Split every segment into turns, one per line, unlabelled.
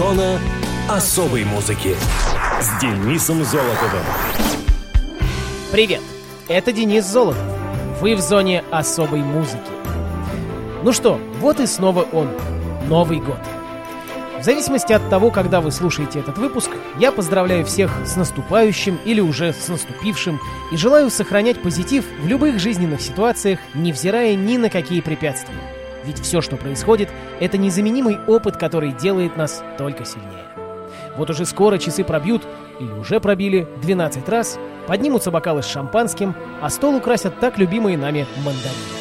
Зона особой музыки с Денисом Золотовым.
Привет, это Денис Золотов. Вы в зоне особой музыки. Ну что, вот и снова он, Новый год. В зависимости от того, когда вы слушаете этот выпуск, я поздравляю всех с наступающим или уже с наступившим и желаю сохранять позитив в любых жизненных ситуациях, невзирая ни на какие препятствия. Ведь все, что происходит, это незаменимый опыт, который делает нас только сильнее. Вот уже скоро часы пробьют, или уже пробили, 12 раз, поднимутся бокалы с шампанским, а стол украсят так любимые нами мандарины.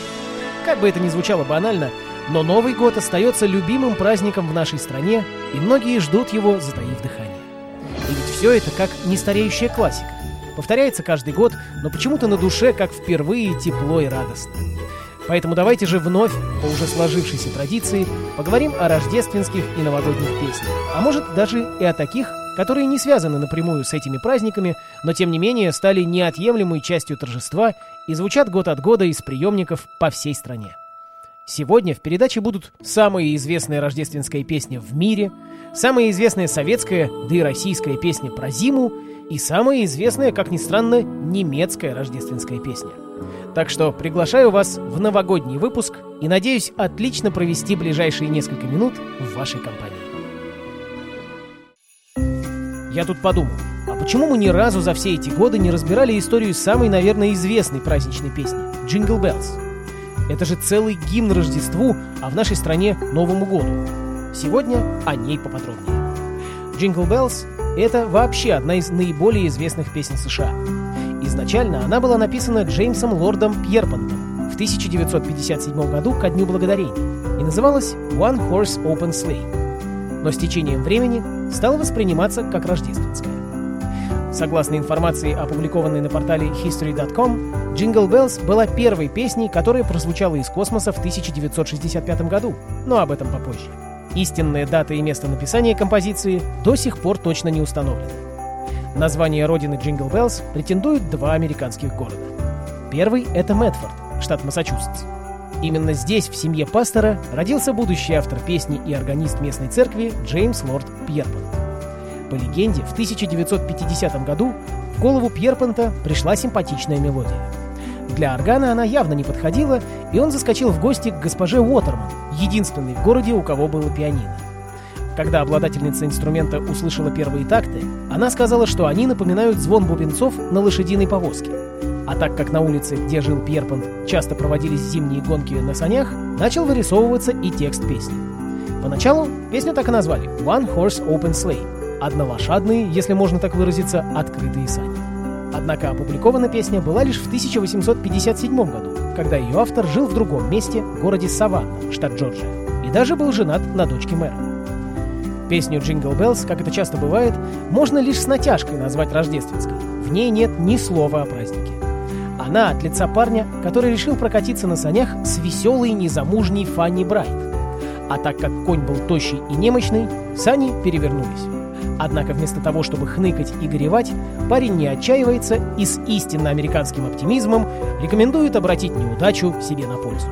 Как бы это ни звучало банально, но Новый год остается любимым праздником в нашей стране, и многие ждут его, затаив дыхание. И ведь все это как нестареющая классика. Повторяется каждый год, но почему-то на душе как впервые тепло и радостно. Поэтому давайте же вновь, по уже сложившейся традиции, поговорим о рождественских и новогодних песнях. А может даже и о таких, которые не связаны напрямую с этими праздниками, но тем не менее стали неотъемлемой частью торжества и звучат год от года из приемников по всей стране. Сегодня в передаче будут самые известные рождественская песня в мире, самая известная советская, да и российская песня про зиму и самая известная, как ни странно, немецкая рождественская песня – так что приглашаю вас в новогодний выпуск и надеюсь отлично провести ближайшие несколько минут в вашей компании. Я тут подумал, а почему мы ни разу за все эти годы не разбирали историю самой, наверное, известной праздничной песни «Jingle Bells»? Это же целый гимн Рождеству, а в нашей стране Новому году. Сегодня о ней поподробнее. «Jingle Bells» — это вообще одна из наиболее известных песен США. Изначально она была написана Джеймсом Лордом Пьерпонтом в 1957 году ко Дню Благодарения и называлась «One Horse Open Sleigh», но с течением времени стала восприниматься как рождественская. Согласно информации, опубликованной на портале History.com, Jingle Bells была первой песней, которая прозвучала из космоса в 1965 году, но об этом попозже. Истинная дата и место написания композиции до сих пор точно не установлены. На звание родины Jingle Bells претендуют два американских города. Первый — это Медфорд, штат Массачусетс. Именно здесь, в семье пастора, родился будущий автор песни и органист местной церкви Джеймс Лорд Пьерпонт. По легенде, в 1950 году в голову Пьерпонта пришла симпатичная мелодия. Для органа она явно не подходила, и он заскочил в гости к госпоже Уотерман, единственной в городе, у кого было пианино. Когда обладательница инструмента услышала первые такты, она сказала, что они напоминают звон бубенцов на лошадиной повозке. А так как на улице, где жил Пьерпонт, часто проводились зимние гонки на санях, начал вырисовываться и текст песни. Поначалу песню так и назвали «One Horse Open Sleigh» — «Однолошадные, если можно так выразиться, открытые сани». Однако опубликована песня была лишь в 1857 году, когда ее автор жил в другом месте, городе Саванна, штат Джорджия, и даже был женат на дочке мэра. Песню «Jingle Bells», как это часто бывает, можно лишь с натяжкой назвать рождественской. В ней нет ни слова о празднике. Она от лица парня, который решил прокатиться на санях с веселой незамужней Фанни Брайт. А так как конь был тощий и немощный, сани перевернулись. Однако вместо того, чтобы хныкать и горевать, парень не отчаивается и с истинно американским оптимизмом рекомендует обратить неудачу себе на пользу.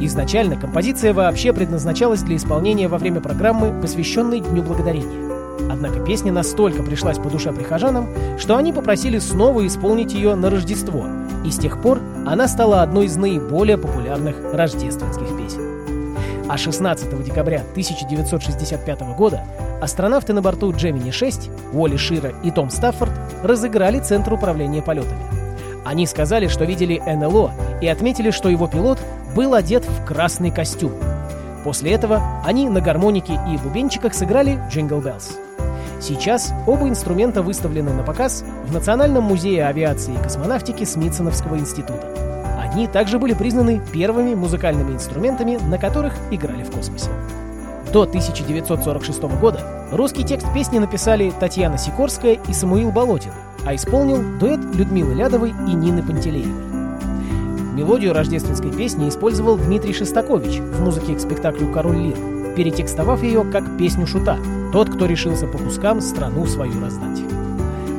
Изначально композиция вообще предназначалась для исполнения во время программы, посвященной Дню Благодарения. Однако песня настолько пришлась по душе прихожанам, что они попросили снова исполнить ее на Рождество, и с тех пор она стала одной из наиболее популярных рождественских песен. А 16 декабря 1965 года астронавты на борту Gemini-6, Уолли Шира и Том Стаффорд разыграли Центр управления полетами. Они сказали, что видели НЛО и отметили, что его пилот был одет в красный костюм. После этого они на гармонике и бубенчиках сыграли «Jingle Bells». Сейчас оба инструмента выставлены на показ в Национальном музее авиации и космонавтики Смитсоновского института. Они также были признаны первыми музыкальными инструментами, на которых играли в космосе. До 1946 года русский текст песни написали Татьяна Сикорская и Самуил Болотин, а исполнил дуэт Людмилы Лядовой и Нины Пантелеевой. Мелодию рождественской песни использовал Дмитрий Шостакович в музыке к спектаклю «Король Лир», перетекстовав ее как песню шута «Тот, кто решился по кускам страну свою раздать».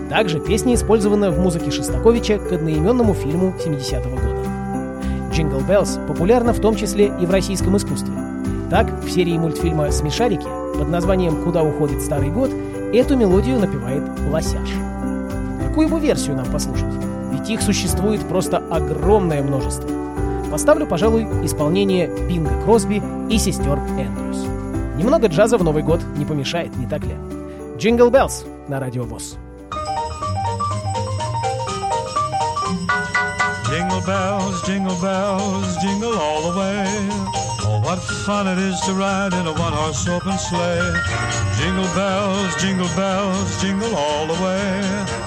Также песня использована в музыке Шостаковича к одноименному фильму 70-го года. «Jingle Bells» популярна в том числе и в российском искусстве. Так, в серии мультфильма «Смешарики» под названием «Куда уходит старый год» эту мелодию напевает Лосяш. Какую бы версию нам послушать? Их существует просто огромное множество. Поставлю, пожалуй, исполнение Бинга Кросби и сестер Эндрюс. Немного джаза в Новый год не помешает, не так ли? Jingle Bells на Радио ВОЗ.
Jingle bells, jingle bells, jingle all the way. Oh, what fun it is to ride in a one-horse open sleigh. Jingle bells, jingle bells, jingle all the way.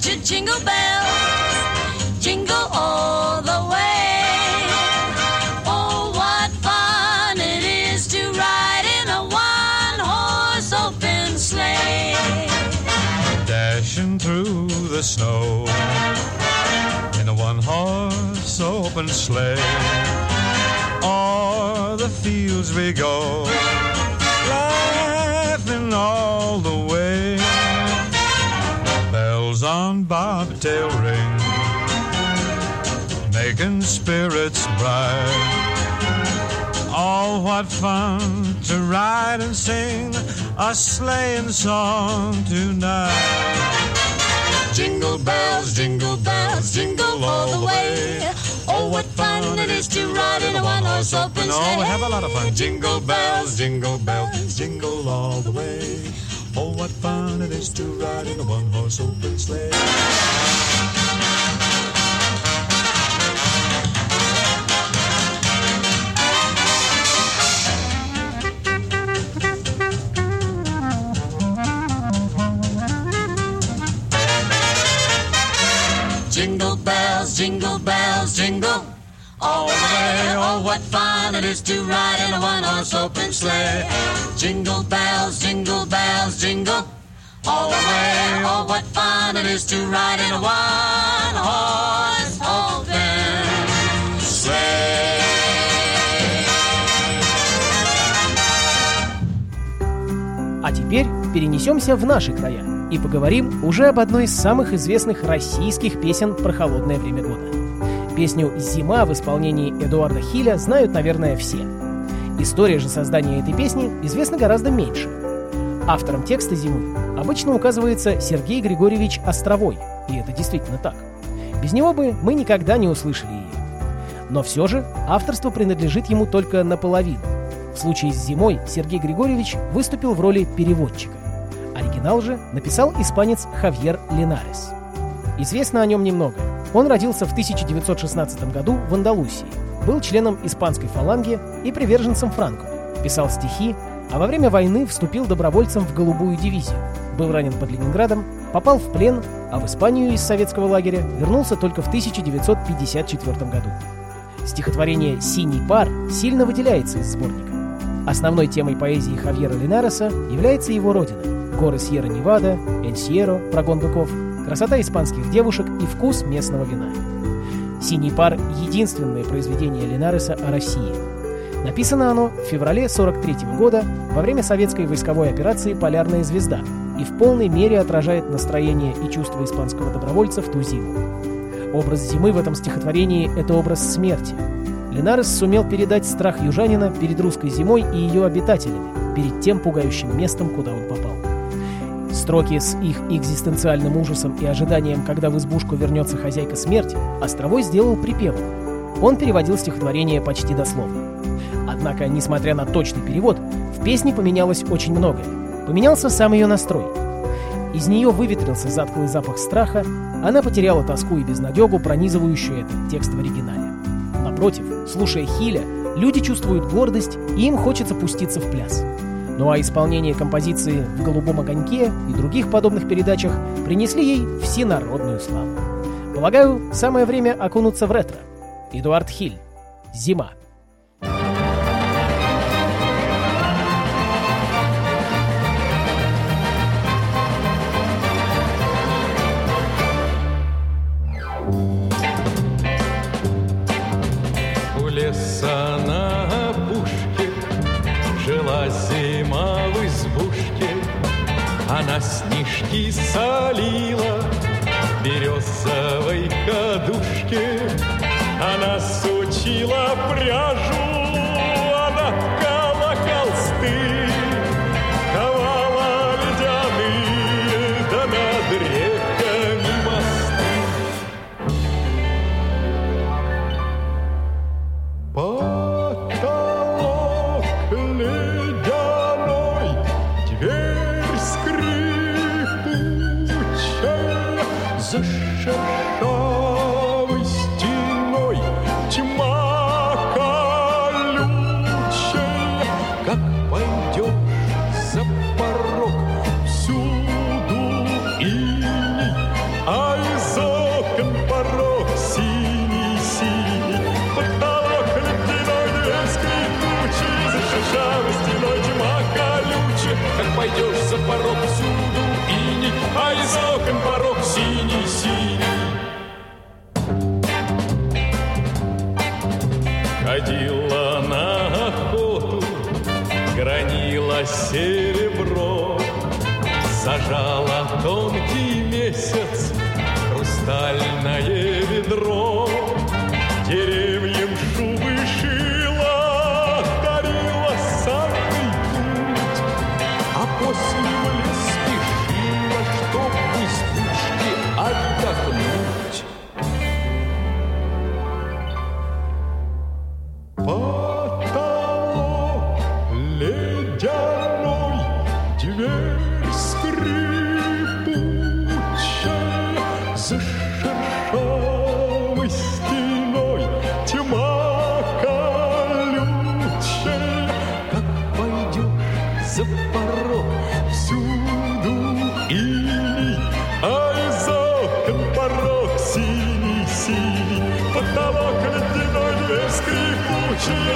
jingle bells, jingle all the way. Oh, what fun it is to ride in a one-horse open sleigh.
Dashing through the snow in a one-horse open sleigh. O'er the fields we go, On bobtail ring, making spirits bright. Oh, what fun to ride and sing a sleighing song tonight. Jingle bells, jingle bells, jingle all the way.
Oh, what fun it is to ride in a one-horse open
Oh, we
sleigh.
have a lot of fun. Jingle bells, jingle bells, jingle all the way. Oh, what fun it is to ride in a one-horse open sleigh.
Jingle bells, jingle bells, jingle the way. Oh, what fun it is to ride in a one-horse open sleigh. Jingle bells, jingle bells, jingle the way. Oh, what fun it is to ride in a one-horse open sleigh.
А теперь перенесемся в наши края и поговорим уже об одной из самых известных российских песен про холодное время года. Песню «Зима» в исполнении Эдуарда Хиля знают, наверное, все. История же создания этой песни известна гораздо меньше. Автором текста «Зимы» обычно указывается Сергей Григорьевич Островой, и это действительно так. Без него бы мы никогда не услышали ее. Но все же авторство принадлежит ему только наполовину. В случае с «Зимой» Сергей Григорьевич выступил в роли переводчика. Оригинал же написал испанец Хавьер Линарес. Известно о нем немного. Он родился в 1916 году в Андалусии, был членом испанской фаланги и приверженцем Франко, писал стихи, а во время войны вступил добровольцем в голубую дивизию, был ранен под Ленинградом, попал в плен, а в Испанию из советского лагеря вернулся только в 1954 году. Стихотворение «Синий пар» сильно выделяется из сборника. Основной темой поэзии Хавьера Линареса является его родина – горы Сьерра-Невада, Эль-Сьерро, прогон быков, красота испанских девушек и вкус местного вина. «Синий пар» — единственное произведение Линареса о России. Написано оно в феврале 43 года во время советской войсковой операции «Полярная звезда» и в полной мере отражает настроение и чувства испанского добровольца в ту зиму. Образ зимы в этом стихотворении — это образ смерти. Линарес сумел передать страх южанина перед русской зимой и ее обитателями, перед тем пугающим местом, куда он попал. Строки с их экзистенциальным ужасом и ожиданием, когда в избушку вернется хозяйка смерти, Островой сделал припевом. Он переводил стихотворение почти дословно. Однако, несмотря на точный перевод, в песне поменялось очень многое. Поменялся сам ее настрой. Из нее выветрился затхлый запах страха, она потеряла тоску и безнадегу, пронизывающую этот текст в оригинале. Напротив, слушая Хиля, люди чувствуют гордость, и им хочется пуститься в пляс. Ну а исполнение композиции «В голубом огоньке» и других подобных передачах принесли ей всенародную славу. Полагаю, самое время окунуться в ретро. Эдуард Хиль. Зима.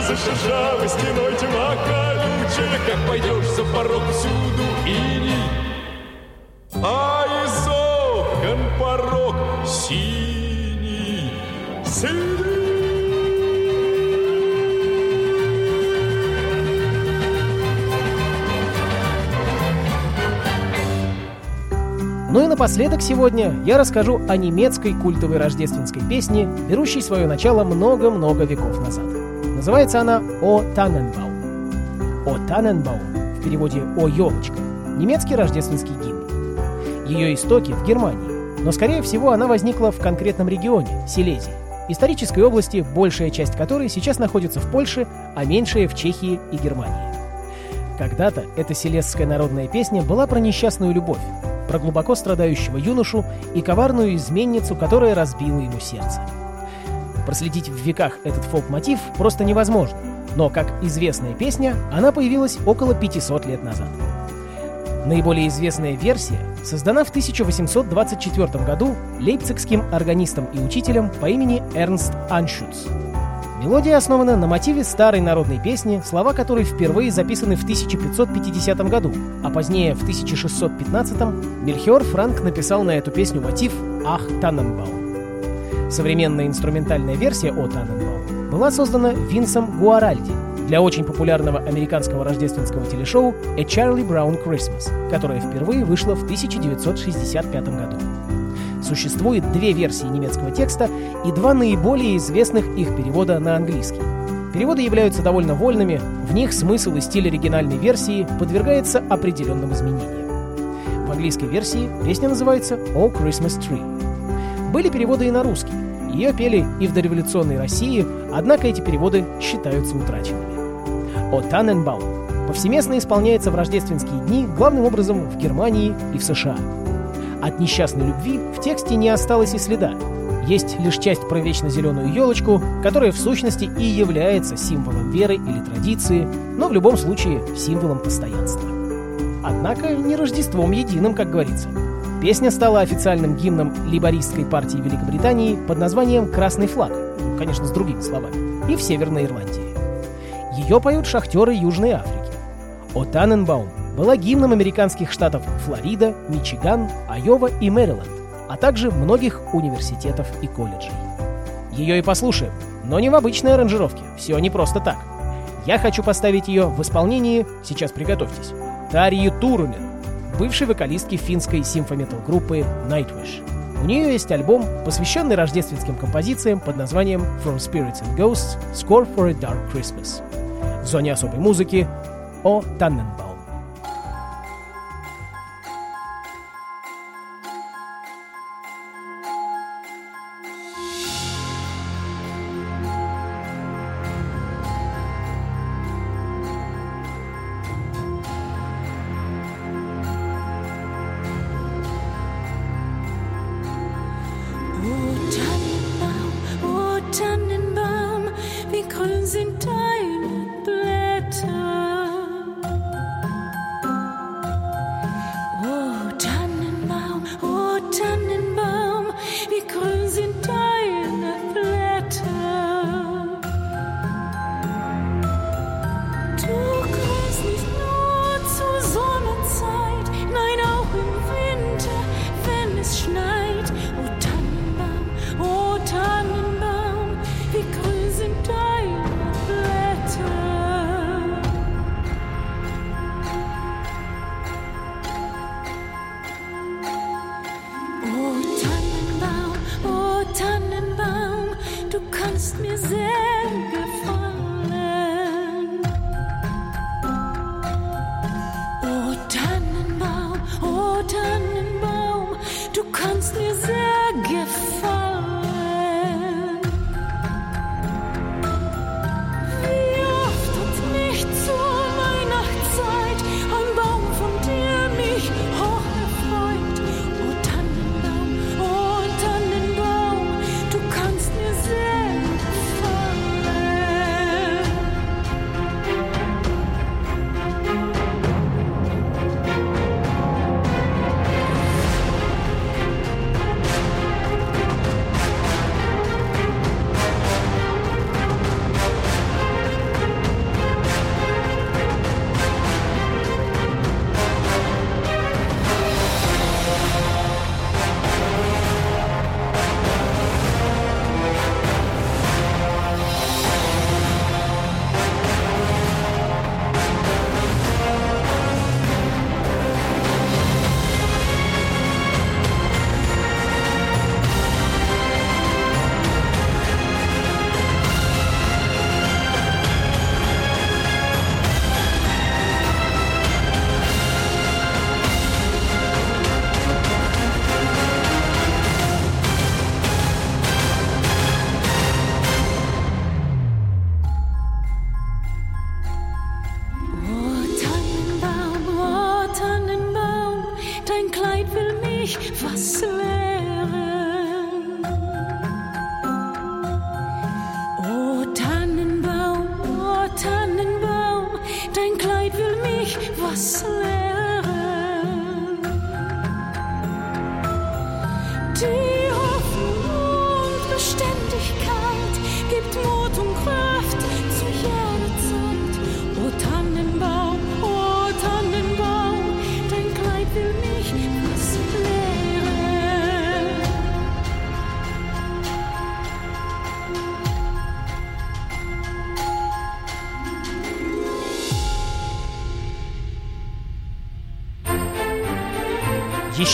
За шершавой стеной тьма колючая. Как пойдешь за порог, всюду иней, А из окон порог синий, синий.
Ну и напоследок сегодня я расскажу о немецкой культовой рождественской песне, берущей свое начало много-много веков назад. Называется она «О Таненбаум». «О Таненбаум» в переводе «О елочка» — немецкий рождественский гимн. Ее истоки в Германии, но, скорее всего, она возникла в конкретном регионе — Силезии, исторической области, большая часть которой сейчас находится в Польше, а меньшая в Чехии и Германии. Когда-то эта селезская народная песня была про несчастную любовь, про глубоко страдающего юношу и коварную изменницу, которая разбила ему сердце. Проследить в веках этот фолк-мотив просто невозможно, но, как известная песня, она появилась около 500 лет назад. Наиболее известная версия создана в 1824 году лейпцигским органистом и учителем по имени Эрнст Аншутц. Мелодия основана на мотиве старой народной песни, слова которой впервые записаны в 1550 году, а позднее, в 1615 Мельхиор Франк написал на эту песню мотив «Ах, Танненбаум». Современная инструментальная версия «О Танненбаум» была создана Винсом Гуаральди для очень популярного американского рождественского телешоу «A Charlie Brown Christmas», которое впервые вышло в 1965 году. Существует две версии немецкого текста и два наиболее известных их перевода на английский. Переводы являются довольно вольными, в них смысл и стиль оригинальной версии подвергается определенным изменениям. В английской версии песня называется «Oh Christmas Tree». Были переводы и на русский. Ее пели и в дореволюционной России, однако эти переводы считаются утраченными. «О Таненбаум» повсеместно исполняется в рождественские дни главным образом в Германии и в США. От несчастной любви в тексте не осталось и следа.
Есть лишь часть про вечно зеленую елочку, которая в сущности и является символом веры или традиции, но в любом случае символом постоянства. Однако не Рождеством единым, как говорится. Песня стала официальным гимном либористской партии Великобритании под названием «Красный флаг», конечно, с другими словами, и в Северной Ирландии. Ее поют шахтеры Южной Африки. О Таненбаум была гимном американских штатов Флорида, Мичиган, Айова и Мэриленд, а также многих университетов и колледжей. Ее и послушаем, но не в обычной аранжировке, все не просто так. Я хочу поставить ее в исполнении, сейчас приготовьтесь, Тарии Турунен, бывшей вокалистки финской симфометал группы Nightwish. У нее есть альбом, посвященный рождественским композициям под названием From Spirits and Ghosts – Score for a Dark Christmas. В зоне особой музыки о Танненбаум.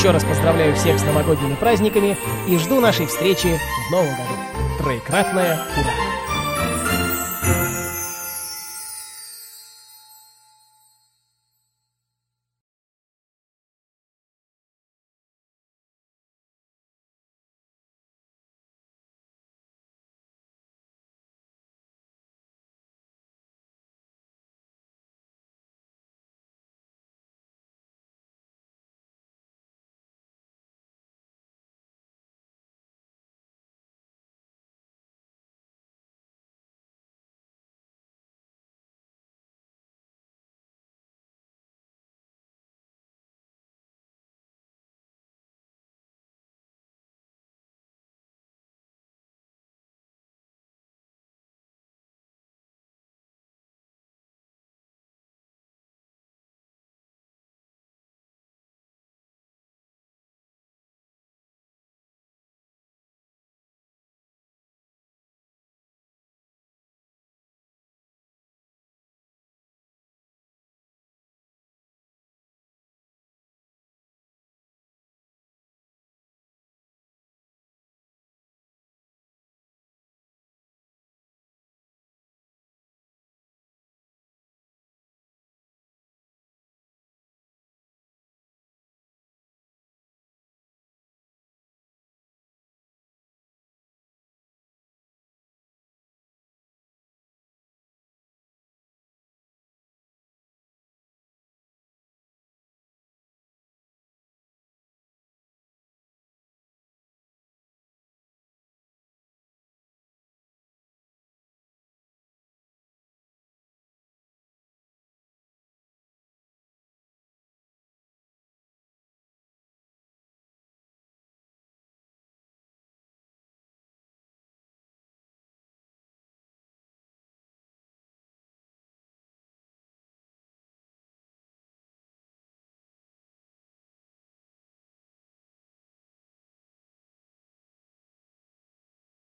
Еще раз поздравляю всех с новогодними праздниками и жду нашей встречи в новом году. Троекратное ура!